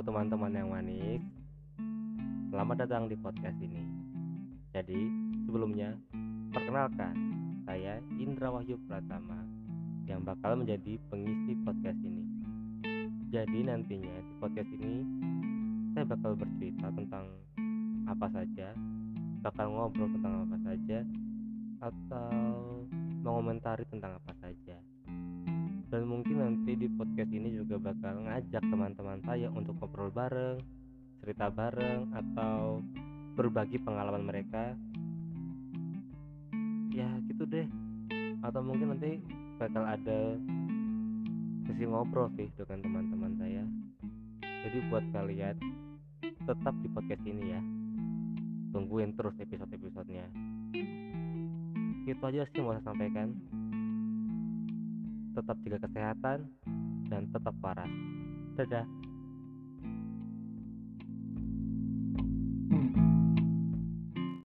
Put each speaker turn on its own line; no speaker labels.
teman-teman yang manis. Selamat datang di podcast ini. Jadi sebelumnya Perkenalkan Saya Indra Wahyu Pratama Yang bakal menjadi pengisi podcast ini. Jadi nantinya di podcast ini Saya bakal bercerita tentang Apa saja Bakal ngobrol tentang apa saja Atau Mengomentari tentang apa saja ngajak teman-teman saya untuk ngobrol bareng, cerita bareng atau berbagi pengalaman mereka. Ya gitu deh. Atau mungkin nanti bakal ada sesi ngobrol sih dengan teman-teman saya. Jadi buat kalian tetap di podcast ini ya. Tungguin terus episode-episodenya. Itu aja sih mau saya sampaikan tetap jaga kesehatan dan tetap waras. 对的